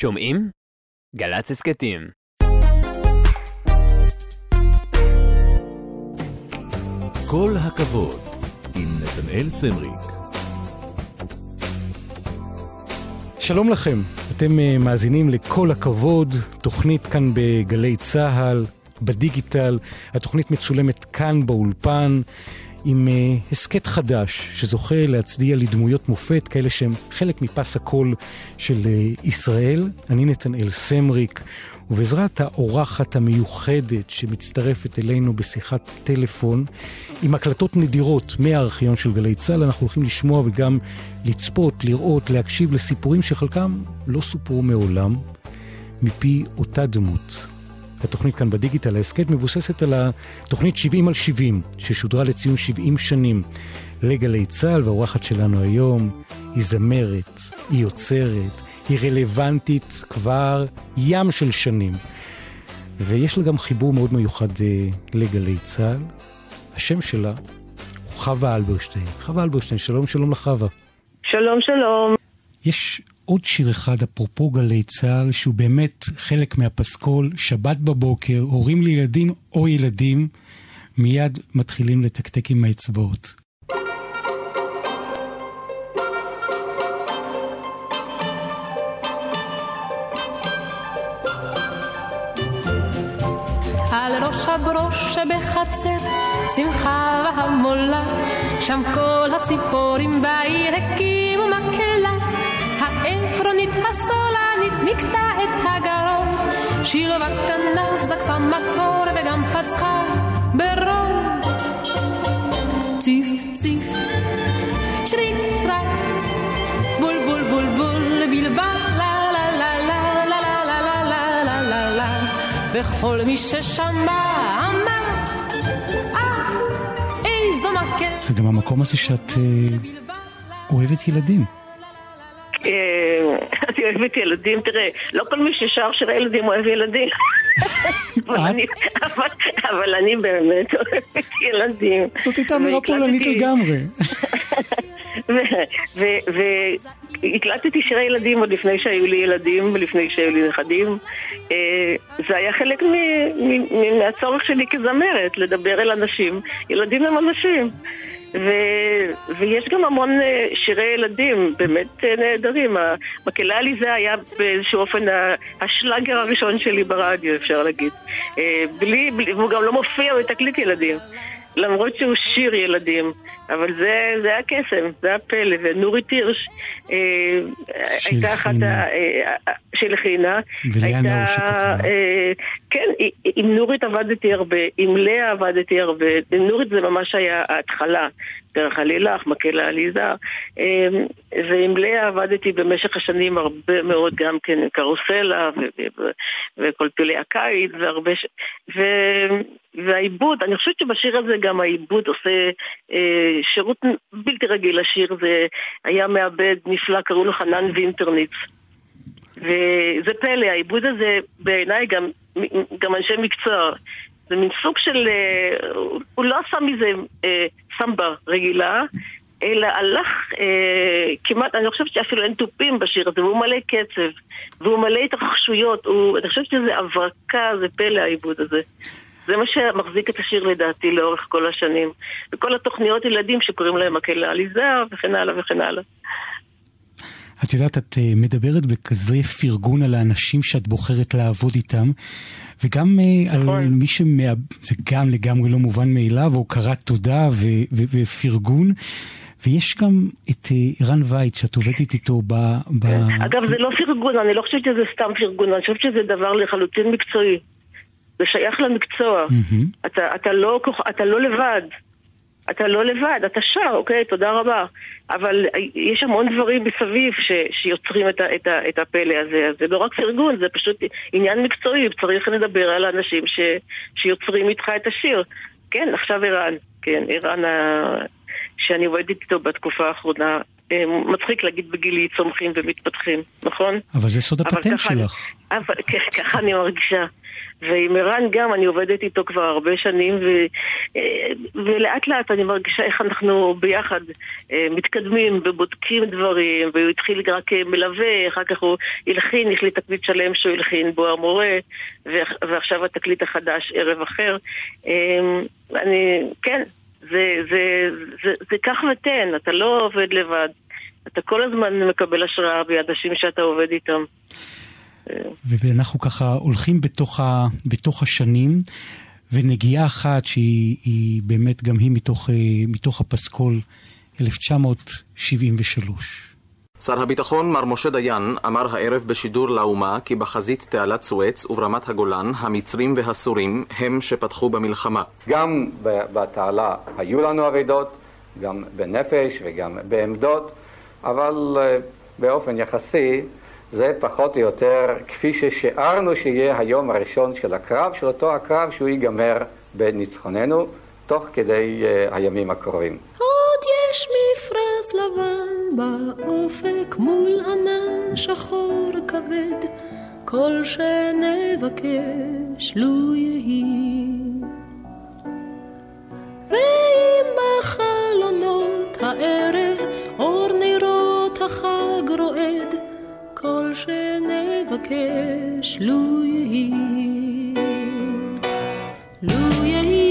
שומעים? גל"צ הסכתים. כל הכבוד, עם נתנאל סמריק. שלום לכם, אתם אה, מאזינים לכל הכבוד, תוכנית כאן בגלי צה"ל, בדיגיטל, התוכנית מצולמת כאן באולפן. עם uh, הסכת חדש שזוכה להצדיע לדמויות מופת, כאלה שהם חלק מפס הקול של uh, ישראל. אני נתנאל סמריק, ובעזרת האורחת המיוחדת שמצטרפת אלינו בשיחת טלפון, עם הקלטות נדירות מהארכיון של גלי צה"ל, אנחנו הולכים לשמוע וגם לצפות, לראות, להקשיב לסיפורים שחלקם לא סופרו מעולם, מפי אותה דמות. התוכנית כאן בדיגיטל, ההסכת מבוססת על התוכנית 70 על 70, ששודרה לציון 70 שנים לגלי צה"ל, והאורחת שלנו היום היא זמרת, היא יוצרת, היא רלוונטית כבר ים של שנים. ויש לה גם חיבור מאוד מיוחד אה, לגלי צה"ל. השם שלה הוא חווה אלברשטיין. חווה אלברשטיין, שלום שלום לחווה. שלום שלום. יש עוד שיר אחד, אפרופו גלי צה"ל, שהוא באמת חלק מהפסקול, שבת בבוקר, הורים לילדים או ילדים, מיד מתחילים לתקתק עם האצבעות. על ראש הברוש שבחצר, שמחה והמולה, שם כל הציפורים בעיר הקימו מקהלה. העפרונית הסולנית נקטע את הגרון, שיר בכנף זקפה מקור וגם פצחה ברון. ציף ציף, שריק שרק, בול בול בול בול בלבל וכל מי ששמע אמר, אה, איזו מקל. זה גם המקום הזה שאת אה, אוהבת ילדים. אוהבת ילדים, תראה, לא כל מי ששר שירי ילדים אוהב ילדים. אבל אני- באמת אוהבת ילדים. זאת הייתה אמירה פולנית לגמרי. והקלטתי שירי ילדים עוד לפני שהיו לי ילדים ולפני שהיו לי נכדים. אה, זה היה חלק מהצורך שלי כזמרת, לדבר אל אנשים. ילדים הם אנשים. ו- ויש גם המון אה, שירי ילדים באמת אה, נהדרים. המקהלה עליזה היה באיזשהו אופן השלאגר הראשון שלי ברדיו, אפשר להגיד. אה, בלי, בלי, והוא גם לא מופיע בתקליט ילדים. למרות שהוא שיר ילדים, אבל זה, זה היה קסם, זה היה פלא, ונורית הירש אה, הייתה אחת. ה... אה, אה, שהלחינה. ולאה שכתבה. אה, כן, עם נורית עבדתי הרבה, עם לאה עבדתי הרבה, עם נורית זה ממש היה ההתחלה, דרך הלילך, מקהלה עליזה, אה, ועם לאה עבדתי במשך השנים הרבה מאוד גם כן, קרוסלה וכל פילי הקיץ, והרבה ש... ו... והעיבוד, אני חושבת שבשיר הזה גם העיבוד עושה אה, שירות בלתי רגיל לשיר, זה היה מעבד נפלא, קראו לו חנן וינטרניץ. וזה פלא, העיבוד הזה בעיניי גם, גם אנשי מקצוע. זה מין סוג של... אה, הוא לא עשה מזה אה, סמבה רגילה, אלא הלך אה, כמעט, אני חושבת שאפילו אין תופים בשיר הזה, והוא מלא קצב, והוא מלא התרחשויות, אני חושבת שזה הברקה, זה פלא העיבוד הזה. זה מה שמחזיק את השיר לדעתי לאורך כל השנים. וכל התוכניות ילדים שקוראים להם מקהלה עליזה וכן הלאה וכן הלאה. את יודעת, את אה, מדברת בכזה פרגון על האנשים שאת בוחרת לעבוד איתם, וגם אה, על נכון. מי שמאב... זה גם לגמרי לא מובן מאליו, הוקרת תודה ו- ו- ופרגון. ויש גם את אה, ערן וייץ, שאת עובדת איתו ב... ב... אגב, זה לא פרגון, אני לא חושבת שזה סתם פרגון, אני חושבת שזה דבר לחלוטין מקצועי. זה שייך למקצוע. מהמם. אתה, אתה, לא, אתה לא לבד. אתה לא לבד, אתה שר, אוקיי, תודה רבה. אבל יש המון דברים מסביב ש, שיוצרים את, ה, את, ה, את הפלא הזה. זה לא רק פרגון, זה פשוט עניין מקצועי, צריך לדבר על האנשים ש, שיוצרים איתך את השיר. כן, עכשיו ערן, כן, ערן ה... שאני עובדת איתו בתקופה האחרונה. אה, מצחיק להגיד בגילי צומחים ומתפתחים, נכון? אבל זה סוד אבל הפטנט ככה- שלך. אבל ככה אני מרגישה. ועם ערן גם, אני עובדת איתו כבר הרבה שנים, ו, אה, ולאט לאט אני מרגישה איך אנחנו ביחד אה, מתקדמים ובודקים דברים, והוא התחיל רק מלווה, אחר כך הוא הלחין, יש לי תקליט שלם שהוא הלחין בו המורה, ועכשיו התקליט החדש, ערב אחר. אה, אני, כן, זה, זה, זה, זה כך ותן, אתה לא עובד לבד. אתה כל הזמן מקבל השראה מאנשים שאתה עובד איתם. ואנחנו ככה הולכים בתוך, ה, בתוך השנים, ונגיעה אחת שהיא באמת גם היא מתוך, אה, מתוך הפסקול 1973. שר הביטחון מר משה דיין אמר הערב בשידור לאומה כי בחזית תעלת סואץ וברמת הגולן המצרים והסורים הם שפתחו במלחמה. גם בתעלה היו לנו אבדות, גם בנפש וגם בעמדות, אבל אה, באופן יחסי זה פחות או יותר כפי ששיערנו שיהיה היום הראשון של הקרב, של אותו הקרב שהוא ייגמר בניצחוננו תוך כדי uh, הימים הקרובים. מפרש לבן באופק מול ענן שחור כבד, כל שנבקש לו יהי. ואם בחלונות הערב אור נרות החג רועד, כל שנבקש לו יהי. לו יהי,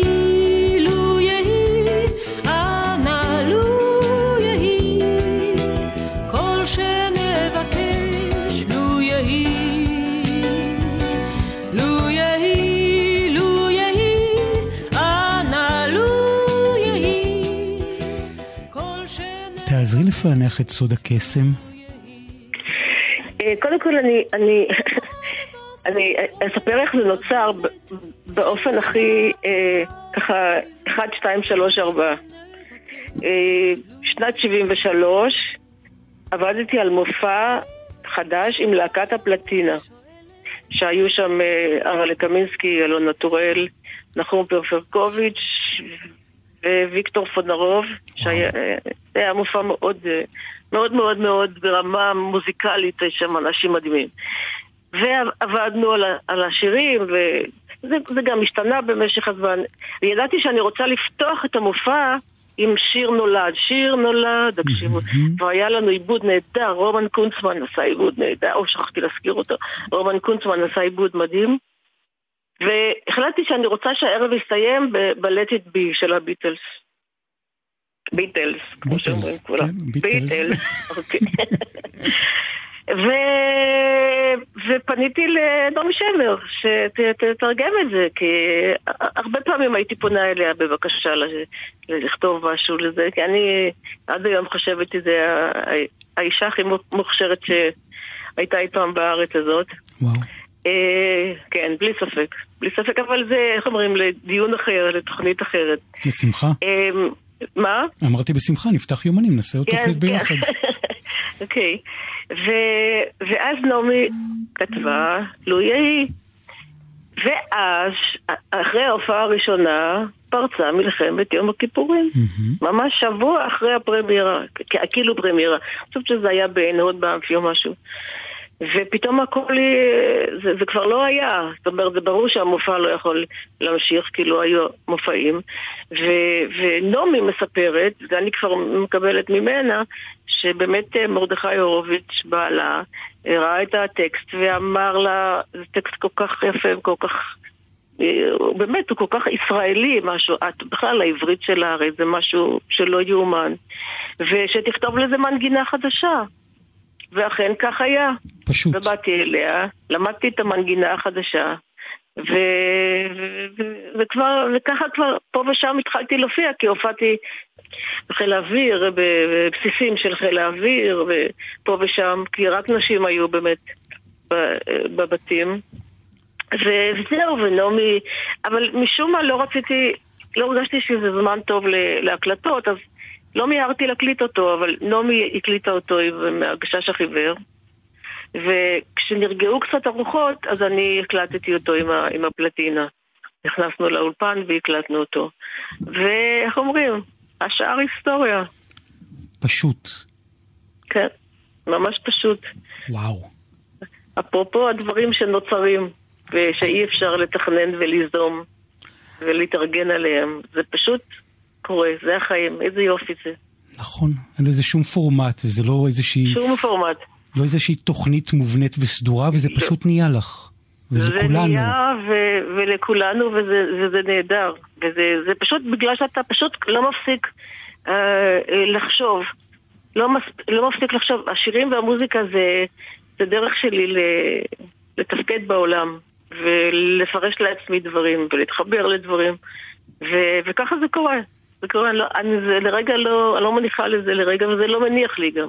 לפענח את סוד הקסם. אה, קודם כל אני, אני, אני אספר איך זה נוצר באופן הכי, אה, ככה, 1, 2, 3, 4. אה, שנת 73 עבדתי על מופע חדש עם להקת הפלטינה, שהיו שם אה, ארלה קמינסקי, אלון נטורל, נחום פרפרקוביץ' וויקטור פונרוב, שהיה אה, מופע מאוד... אה, מאוד מאוד מאוד ברמה מוזיקלית, יש שם אנשים מדהימים. ועבדנו על, על השירים, וזה גם השתנה במשך הזמן. וידעתי שאני רוצה לפתוח את המופע עם שיר נולד. שיר נולד, תקשיבו. והיה לנו עיבוד נהדר, רומן קונצמן עשה עיבוד נהדר, או שכחתי להזכיר אותו. רומן קונצמן עשה עיבוד מדהים. והחלטתי שאני רוצה שהערב יסתיים ב-Let It Be של הביטלס. ביטלס, כמו שאומרים כולם. כן, ביטלס. אוקיי. ו... ופניתי לדומי שמר, שתתרגם את זה, כי הרבה פעמים הייתי פונה אליה בבקשה לכתוב משהו לזה, כי אני עד היום חושבת שזה האישה הכי מוכשרת שהייתה אי פעם בארץ הזאת. וואו. אה, כן, בלי ספק. בלי ספק, אבל זה, איך אומרים, לדיון אחר, לתוכנית אחרת. בשמחה. אמ, מה? אמרתי בשמחה, נפתח יומנים, נעשה עוד כן, תוכנית כן. ביחד. אוקיי. ואז נעמי כתבה, לו יהי. ואז, אחרי ההופעה הראשונה, פרצה מלחמת יום הכיפורים. ממש שבוע אחרי הפרמיירה, כאילו פרמיירה. אני חושבת שזה היה בעין הוד באמפי או משהו. ופתאום הכל, זה, זה כבר לא היה. זאת אומרת, זה ברור שהמופע לא יכול להמשיך, כי לא היו מופעים. ו, ונעמי מספרת, ואני כבר מקבלת ממנה, שבאמת אה, מרדכי הורוביץ בעלה ראה את הטקסט ואמר לה, זה טקסט כל כך יפה וכל כך... אה, באמת, הוא כל כך ישראלי, משהו, את, בכלל העברית של הארץ זה משהו שלא יאומן. ושתכתוב לזה מנגינה חדשה. ואכן כך היה. פשוט. ובאתי אליה, למדתי את המנגינה החדשה, ו... ו... וכבר, וככה כבר פה ושם התחלתי להופיע, כי הופעתי בחיל האוויר, בבסיסים של חיל האוויר, ופה ושם, כי רק נשים היו באמת בבתים. וזהו, ונעמי, אבל משום מה לא רציתי, לא הרגשתי שזה זמן טוב להקלטות, אז לא מיהרתי להקליט אותו, אבל נעמי הקליטה אותו עם הגשש החיוור. וכשנרגעו קצת הרוחות, אז אני הקלטתי אותו עם, ה, עם הפלטינה. נכנסנו לאולפן והקלטנו אותו. ואיך אומרים? השאר היסטוריה. פשוט. כן, ממש פשוט. וואו. אפרופו הדברים שנוצרים, ושאי אפשר לתכנן וליזום ולהתארגן עליהם. זה פשוט קורה, זה החיים, איזה יופי זה. נכון, אין לזה שום פורמט, וזה לא איזושהי, שום פורמט. לא איזושהי תוכנית מובנית וסדורה, וזה פשוט נהיה לך. וזה זה כולנו. נהיה ו- ולכולנו, וזה, וזה נהדר. וזה זה פשוט בגלל שאתה פשוט לא מפסיק אה, לחשוב. לא, מס, לא מפסיק לחשוב. השירים והמוזיקה זה, זה דרך שלי לתפקד בעולם, ולפרש לעצמי דברים, ולהתחבר לדברים, ו, וככה זה קורה. זה קורה, אני, לא, אני זה לרגע לא, אני לא מניחה לזה לרגע, וזה לא מניח לי גם.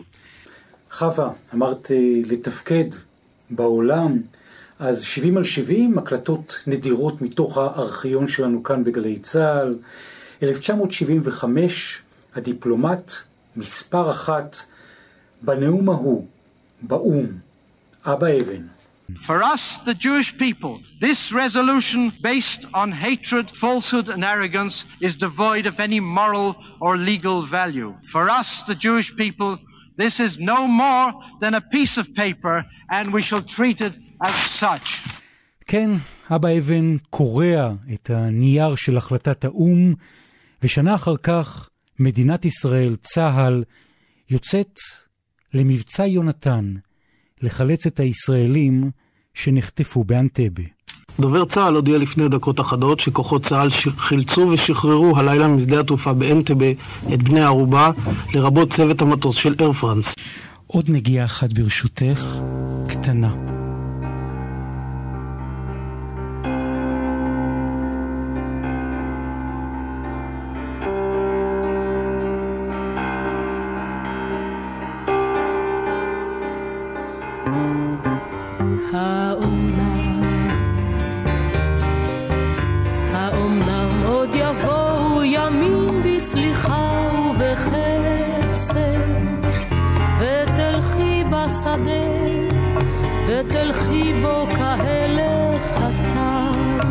חווה, אמרת אה, לתפקד בעולם, אז 70 על 70, הקלטות נדירות מתוך הארכיון שלנו כאן בגלי צה"ל. 1975, הדיפלומט מספר אחת בנאום ההוא, באו"ם, אבא אבן. For us, the Jewish people, this resolution based on hatred, falsehood, and arrogance is devoid of any moral or legal value. For us, the Jewish people, this is no more than a piece of paper, and we shall treat it as such. כן, אבא אבן קורע את הנייר של החלטת האו"ם, ושנה אחר כך מדינת ישראל, צה"ל, יוצאת למבצע יונתן, לחלץ את הישראלים שנחטפו באנטבה. דובר צה"ל הודיע לפני דקות אחדות שכוחות צה"ל חילצו ושחררו הלילה משדה התעופה באנטבה את בני הערובה, לרבות צוות המטוס של אייר פרנס. עוד נגיעה אחת ברשותך, קטנה. האומנם, בסליחה ובחסד, ותלכי בשדה, ותלכי בו כהלך הכתב,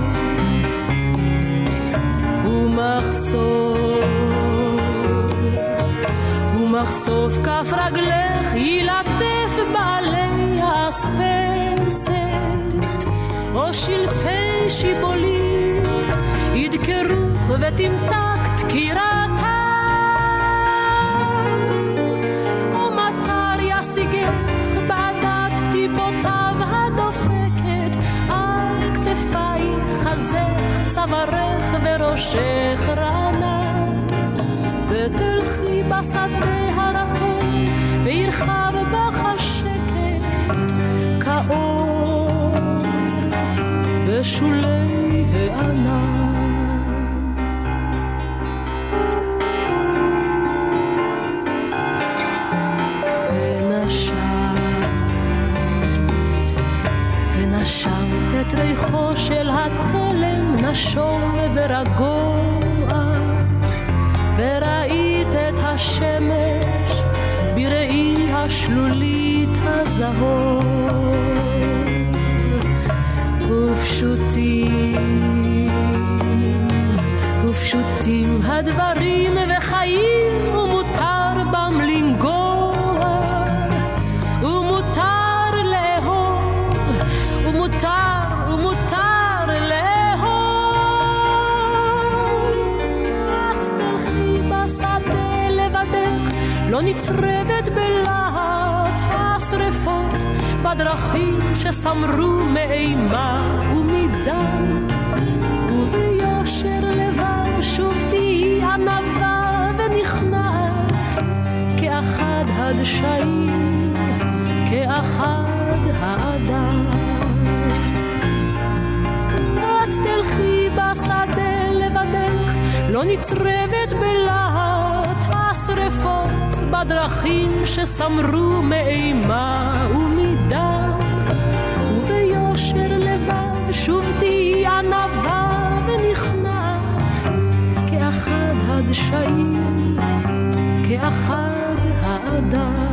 ומחסור, ומחשוף כף רגלך ילטף בעלי האספסת, או שלפי שיבולים ידקרוך ותמתק צווארך וראשך רענן. ותלכי בשדה את ריחו של התלם נשום ורגוע. וראית את השמש בראי השלולית הזהוב ופשוטים ופשוטים הדברים וחיים לא נצרבת בלהט השרפות, בדרכים שסמרו מאימה ומדם, וביושר לבב שוב תהיי ענווה ונכנעת, כאחד הדשאים, כאחד האדם. את תלכי בשדה לבדך, לא נצרבת בלהט השרפות, בדרכים שסמרו מאימה ומדם, וביושר לבב שוב תהיי ענווה ונכנעת, כאחד הדשאים, כאחד האדם.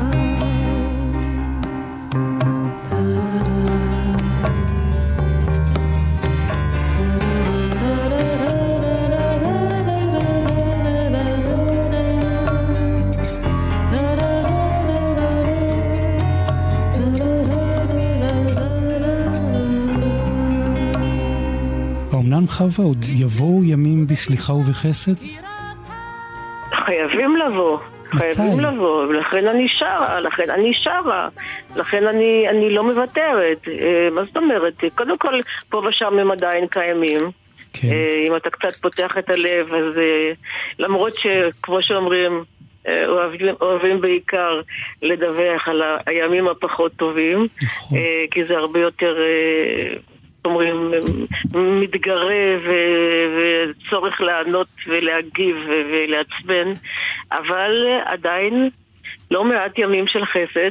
חווה? עוד יבואו ימים בסליחה ובחסד? חייבים לבוא. חייבים לבוא, ולכן אני שרה, לכן אני שרה, לכן אני, אני לא מוותרת. אה, מה זאת אומרת? קודם כל, פה ושם הם עדיין קיימים. כן. אה, אם אתה קצת פותח את הלב, אז אה, למרות שכמו שאומרים, אוהבים, אוהבים בעיקר לדווח על הימים הפחות טובים, נכון. כי זה הרבה יותר אומרים, מתגרה וצורך לענות ולהגיב ולעצבן, אבל עדיין לא מעט ימים של חסד.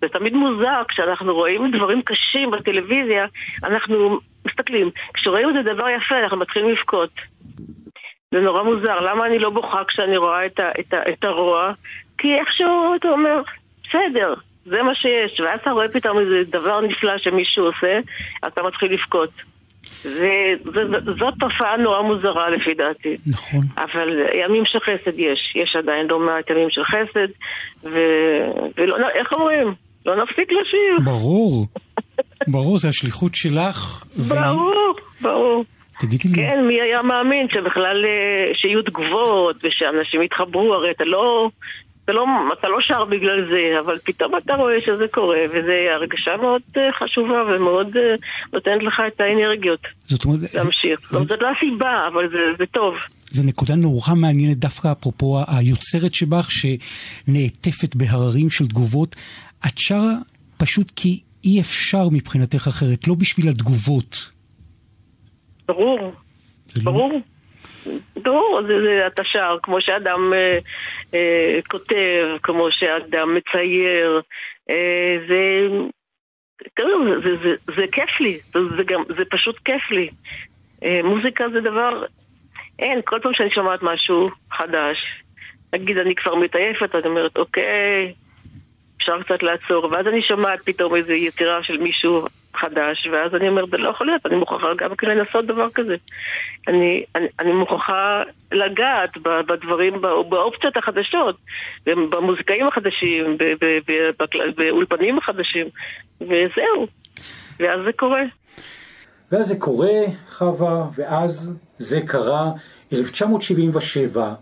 זה תמיד מוזר, כשאנחנו רואים דברים קשים בטלוויזיה, אנחנו מסתכלים. כשרואים איזה דבר יפה, אנחנו מתחילים לבכות. זה נורא מוזר. למה אני לא בוכה כשאני רואה את, ה, את, ה, את הרוע? כי איכשהו אתה אומר, בסדר, זה מה שיש, ואז אתה רואה פתאום איזה דבר נפלא שמישהו עושה, אתה מתחיל לבכות. וזאת תופעה נורא מוזרה לפי דעתי. נכון. אבל ימים של חסד יש, יש עדיין לא מעט ימים של חסד, ו... ולא, איך אומרים? לא נפסיק לשיר. ברור, ברור, זה השליחות שלך. ברור, ברור. תגידי לי. כן, מי היה מאמין שבכלל, אה, שיהיו תגובות ושאנשים יתחברו, הרי אתה לא, אתה לא, אתה לא שר בגלל זה, אבל פתאום אתה רואה שזה קורה, וזו הרגשה מאוד uh, חשובה ומאוד uh, נותנת לך את האנרגיות. זאת אומרת... להמשיך. זה, זאת לא הסיבה, אבל זה, זה טוב. זו נקודה נורא מעניינת דווקא אפרופו היוצרת שבך, שנעטפת בהררים של תגובות. את שרה פשוט כי אי אפשר מבחינתך אחרת, לא בשביל התגובות. ברור, לא- ברור. ברור, זה, זה, אתה שר, כמו שאדם אה, אה, כותב, כמו שאדם מצייר, אה, זה, תראו, זה, זה, זה, זה כיף לי, זה, זה, גם, זה פשוט כיף לי. אה, מוזיקה זה דבר, אין, כל פעם שאני שומעת משהו חדש, נגיד אני כבר מתעייפת, אני אומרת, אוקיי, אפשר קצת לעצור, ואז אני שומעת פתאום איזו יצירה של מישהו חדש, ואז אני אומרת, זה לא יכול להיות, אני מוכרחה גם כן לנסות דבר כזה. אני, אני, אני מוכרחה לגעת בדברים, באופציות החדשות, במוזיקאים החדשים, באולפנים החדשים, וזהו. ואז זה קורה. ואז זה קורה, חווה, ואז זה קרה. 1977,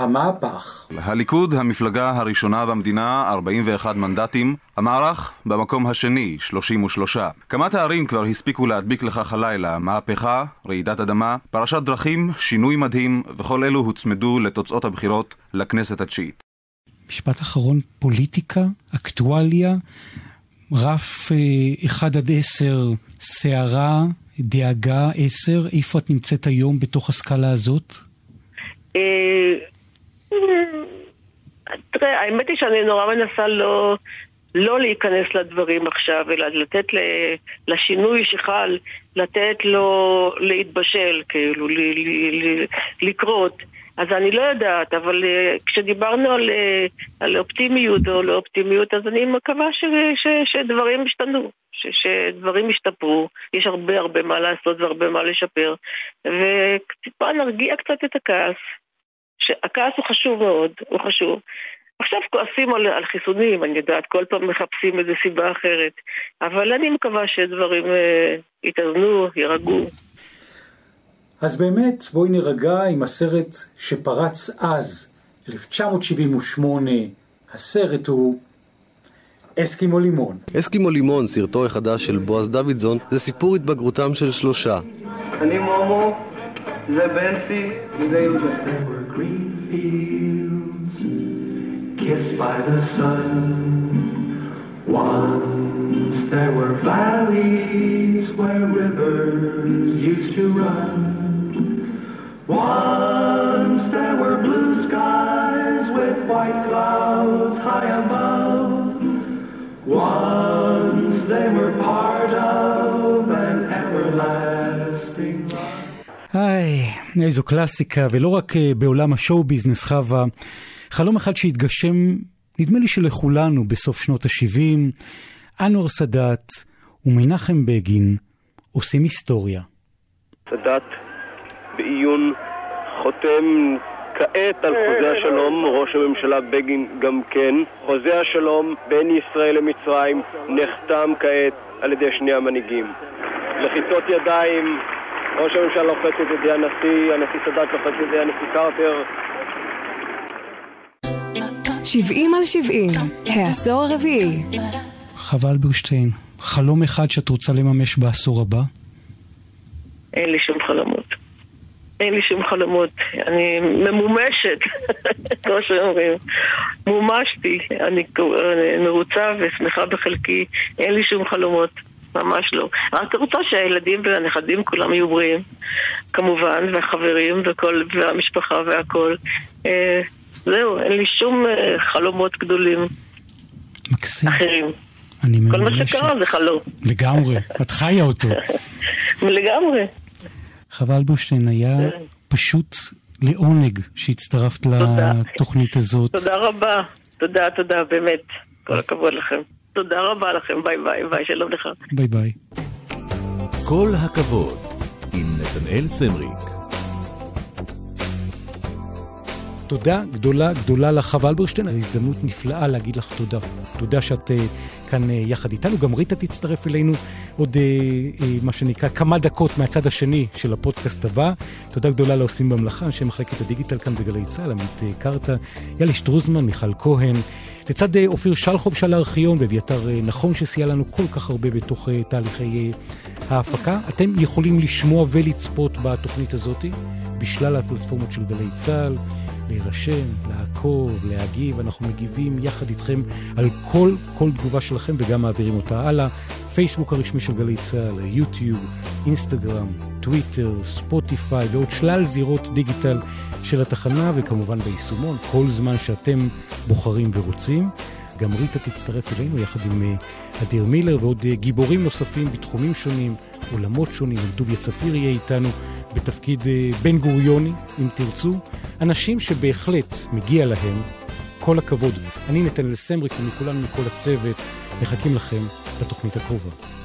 המהפך. הליכוד, המפלגה הראשונה במדינה, 41 מנדטים. המערך, במקום השני, 33. כמה תארים כבר הספיקו להדביק לכך הלילה? מהפכה, רעידת אדמה, פרשת דרכים, שינוי מדהים, וכל אלו הוצמדו לתוצאות הבחירות לכנסת התשיעית. משפט אחרון, פוליטיקה, אקטואליה, רף 1 אה, עד 10, סערה, דאגה 10, איפה את נמצאת היום בתוך הסקאלה הזאת? אה, תראה, האמת היא שאני נורא מנסה לא, לא להיכנס לדברים עכשיו, אלא לתת לשינוי שחל, לתת לו להתבשל, כאילו, ל, ל, ל, לקרות. אז אני לא יודעת, אבל uh, כשדיברנו על, uh, על אופטימיות או לא אופטימיות, אז אני מקווה ש, ש, שדברים ישתנו, ש, שדברים ישתפרו. יש הרבה הרבה מה לעשות והרבה מה לשפר, וטיפה נרגיע קצת את הכעס. שהכעס הוא חשוב מאוד, הוא חשוב. עכשיו כועסים על, על חיסונים, אני יודעת, כל פעם מחפשים איזו סיבה אחרת. אבל אני מקווה שדברים אה, יתאזנו, יירגעו. אז באמת, בואי נירגע עם הסרט שפרץ אז, 1978. הסרט הוא אסקימו לימון. אסקימו לימון, סרטו החדש של בועז דוידזון, זה סיפור התבגרותם של שלושה. אני מומו, זה בנצי, וזה יהודה. Fields kissed by the sun. Once there were valleys where rivers used to run. Once there were blue skies with white clouds high above. Once they were part of an everlasting היי, איזו קלאסיקה, ולא רק אה, בעולם השואו ביזנס חווה. חלום אחד שהתגשם, נדמה לי שלכולנו, בסוף שנות ה-70, אנואר סאדאת ומנחם בגין עושים היסטוריה. סאדאת בעיון חותם כעת על חוזה השלום, ראש הממשלה בגין גם כן. חוזה השלום בין ישראל למצרים נחתם כעת על ידי שני המנהיגים. לחיצות ידיים ראש הממשלה לוחץ את ידי הנשיא, הנשיא סאדאת לוחץ את ידי הנשיא קרטר. 70 על 70, העשור הרביעי. חבל ברשטיין, חלום אחד שאת רוצה לממש בעשור הבא? אין לי שום חלומות. אין לי שום חלומות. אני ממומשת, כמו שאומרים. מומשתי. אני מרוצה ושמחה בחלקי. אין לי שום חלומות. ממש לא. רק רוצה שהילדים והנכדים כולם יהיו בריאים, כמובן, והחברים וכל, והמשפחה והכל. אה, זהו, אין לי שום אה, חלומות גדולים. מקסים. אחרים. אני כל מה. שקרה זה חלום. לגמרי, את חיה אותו. לגמרי. חוה אלברשטיין, היה פשוט עונג שהצטרפת לתוכנית הזאת. תודה רבה. תודה, תודה, באמת. כל הכבוד לכם. תודה רבה לכם. ביי ביי, ביי, שלום לך. ביי ביי. כל הכבוד, עם נתנאל סמריק. תודה גדולה גדולה לך, חווה אלברשטיין, זו הזדמנות נפלאה להגיד לך תודה. תודה שאת uh, כאן uh, יחד איתנו. גם ריטה תצטרף אלינו עוד, uh, uh, מה שנקרא, כמה דקות מהצד השני של הפודקאסט הבא. תודה גדולה לעושים במלאכה, אנשי מחלקת הדיגיטל כאן בגלי צה"ל, עמית uh, קרתא, יאלי שטרוזמן, מיכל כהן. לצד uh, אופיר שלחוב של הארכיון ואביתר uh, נכון שסייע לנו כל כך הרבה בתוך uh, תהליכי ההפקה. אתם יכולים לשמוע ולצפות בתוכנית הזאת בשלל הפלטפורמות של גלי צה"ל. להירשם, לעקוב, להגיב, אנחנו מגיבים יחד איתכם על כל, כל תגובה שלכם וגם מעבירים אותה הלאה. פייסבוק הרשמי של גלי צה"ל, יוטיוב, אינסטגרם, טוויטר, ספוטיפיי ועוד שלל זירות דיגיטל של התחנה וכמובן ביישומון, כל זמן שאתם בוחרים ורוצים. גם ריטה תצטרף אלינו יחד עם uh, אדיר מילר ועוד uh, גיבורים נוספים בתחומים שונים, עולמות שונים, טוביה צפיר יהיה איתנו בתפקיד uh, בן גוריוני, אם תרצו. אנשים שבהחלט מגיע להם כל הכבוד. אני נתנאל סמריק ומכולנו, מכל הצוות, מחכים לכם בתוכנית הקרובה.